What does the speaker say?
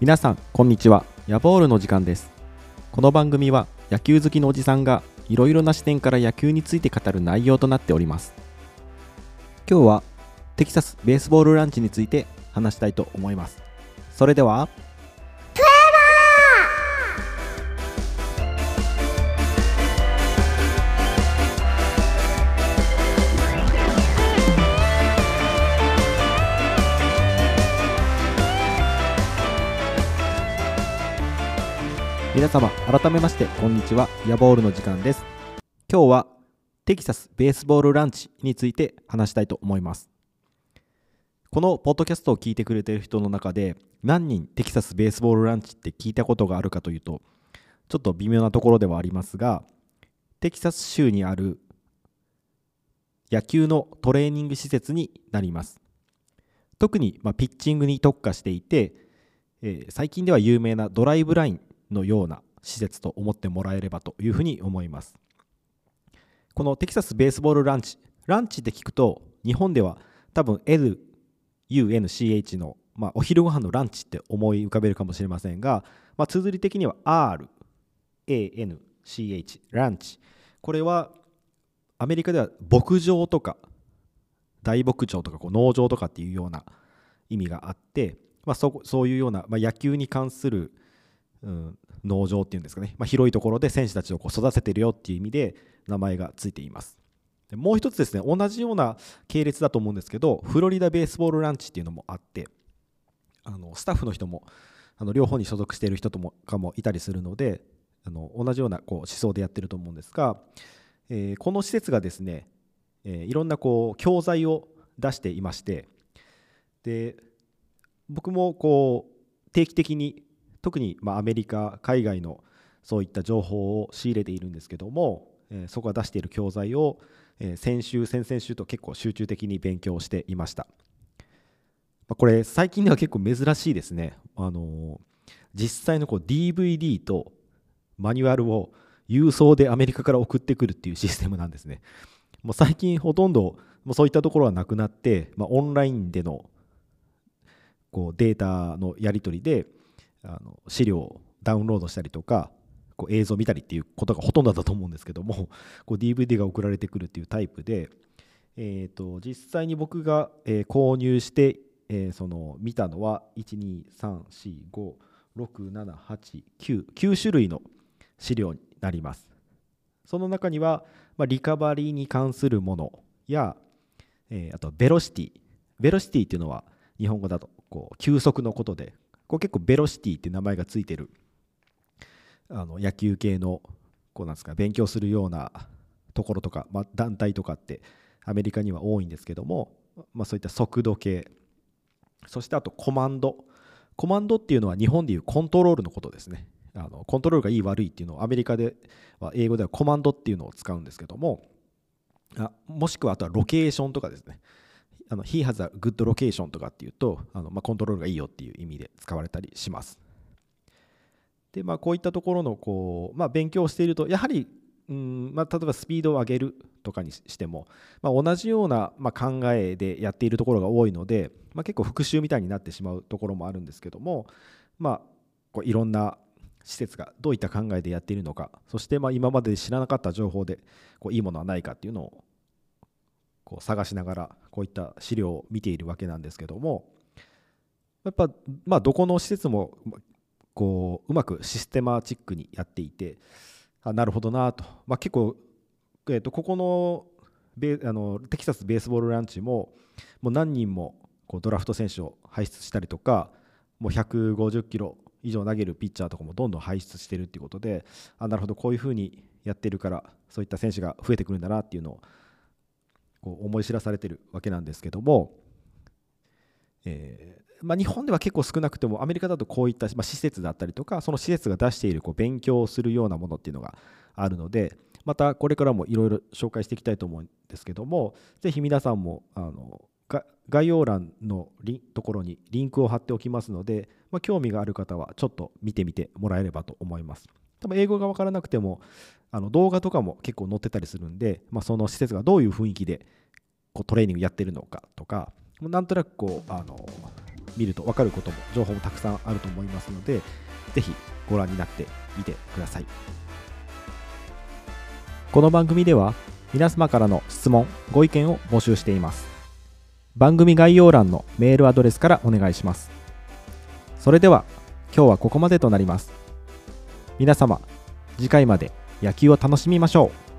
皆さんこんにちは。ヤボールの時間です。この番組は野球好きのおじさんがいろいろな視点から野球について語る内容となっております。今日はテキサスベースボールランチについて話したいと思います。それでは皆様改めましてこんにちは。ヤボールの時間です。今日はテキサスベースボールランチについて話したいと思います。このポッドキャストを聞いてくれてる人の中で何人テキサスベースボールランチって聞いたことがあるかというとちょっと微妙なところではありますがテキサス州にある野球のトレーニング施設になります。特にまピッチングに特化していて、えー、最近では有名なドライブラインのような施設と思ってもらえればというふうに思います。このテキサスベースボールランチランチって聞くと日本では多分 LUNCH の、まあ、お昼ご飯のランチって思い浮かべるかもしれませんが、まあ、綴り的には RANCH ランチ。これはアメリカでは牧場とか大牧場とかこう農場とかっていうような意味があって、まあ、そそういうような、まあ、野球に関するうん、農場っていうんですかね、まあ、広いところで選手たちをこう育ててるよっていう意味で名前がついています。でもう一つですね同じような系列だと思うんですけどフロリダベースボールランチっていうのもあってあのスタッフの人もあの両方に所属している人ともかもいたりするのであの同じようなこう思想でやってると思うんですが、えー、この施設がですね、えー、いろんなこう教材を出していましてで僕もこう定期的に特にまアメリカ海外のそういった情報を仕入れているんですけども、えそこが出している教材を、え先週先々週と結構集中的に勉強していました、まこれ最近では結構珍しいですね。あの実際のこう DVD とマニュアルを郵送でアメリカから送ってくるっていうシステムなんですね。もう最近ほとんどもうそういったところはなくなって、まあ、オンラインでのこうデータのやり取りであの資料をダウンロードしたりとかこう映像を見たりっていうことがほとんどだと思うんですけども こう DVD が送られてくるっていうタイプで、えと、実際に僕が、え、購入して、え、その見たのは123456789種類の資料になります。その中には、ま、リカバリーに関するものや、え、あとベロシティ。ベロシティっていうのは日本語だとこう休息のことでこう結構ベロシティって名前がついてる。あの野球系のこうなんですか勉強するようなところとか、まあ、団体とかってアメリカには多いんですけども、まあ、そういった速度系。そしてあとコマンド。コマンドっていうのは日本でいうコントロールのことですね。あのコントロールがいい悪いっていうのをアメリカでは英語ではコマンドっていうのを使うんですけどもあもしくはあとはロケーションとかですね。あの He has a good location とかっていうとあの、まあ、コントロールがいいよっていう意味で使われたりします。でまあ、こういったところのこう、まあ、勉強をしているとやはりうんまあ、例えばスピードを上げるとかにしても、まあ、同じような、まあ、考えでやっているところが多いので、まあ、結構復習みたいになってしまうところもあるんですけども、まあ、こういろんな施設がどういった考えでやっているのかそしてま今まで知らなかった情報でこういいものはないかっていうのをこう探しながらこういった資料を見ているわけなんですけどもやっぱまあどこの施設もこううまくシステマチックにやっていてあなるほどなと、まあ、結構、えー、とここのベあのテキサスベースボールランチももう何人もこうドラフト選手を輩出したりとかもう150キロ以上投げるピッチャーとかもどんどん輩出してるっていうことであなるほどこういうふうにやってるからそういった選手が増えてくるんだなっていうのをこう思い知らされてるわけなんですけども、えーまあ、日本では結構少なくてもアメリカだとこういった、ま、施設だったりとかその施設が出しているこう勉強をするようなものっていうのがあるのでまたこれからもいろいろ紹介していきたいと思うんですけどもぜひ皆さんもあの概要欄のところにリンクを貼っておきますので、まあ、興味がある方はちょっと見てみてもらえればと思います。多分英語が分からなくてもあの動画とかも結構載ってたりするんで、まあ、その施設がどういう雰囲気でこうトレーニングやってるのかとかなんとなくこうあの見ると分かることも情報もたくさんあると思いますのでぜひご覧になってみてください。この番組では皆様からの質問ご意見を募集しています。番組概要欄のメールアドレスからお願いします。それでは今日はここまでとなります。皆様次回まで野球を楽しみましょう。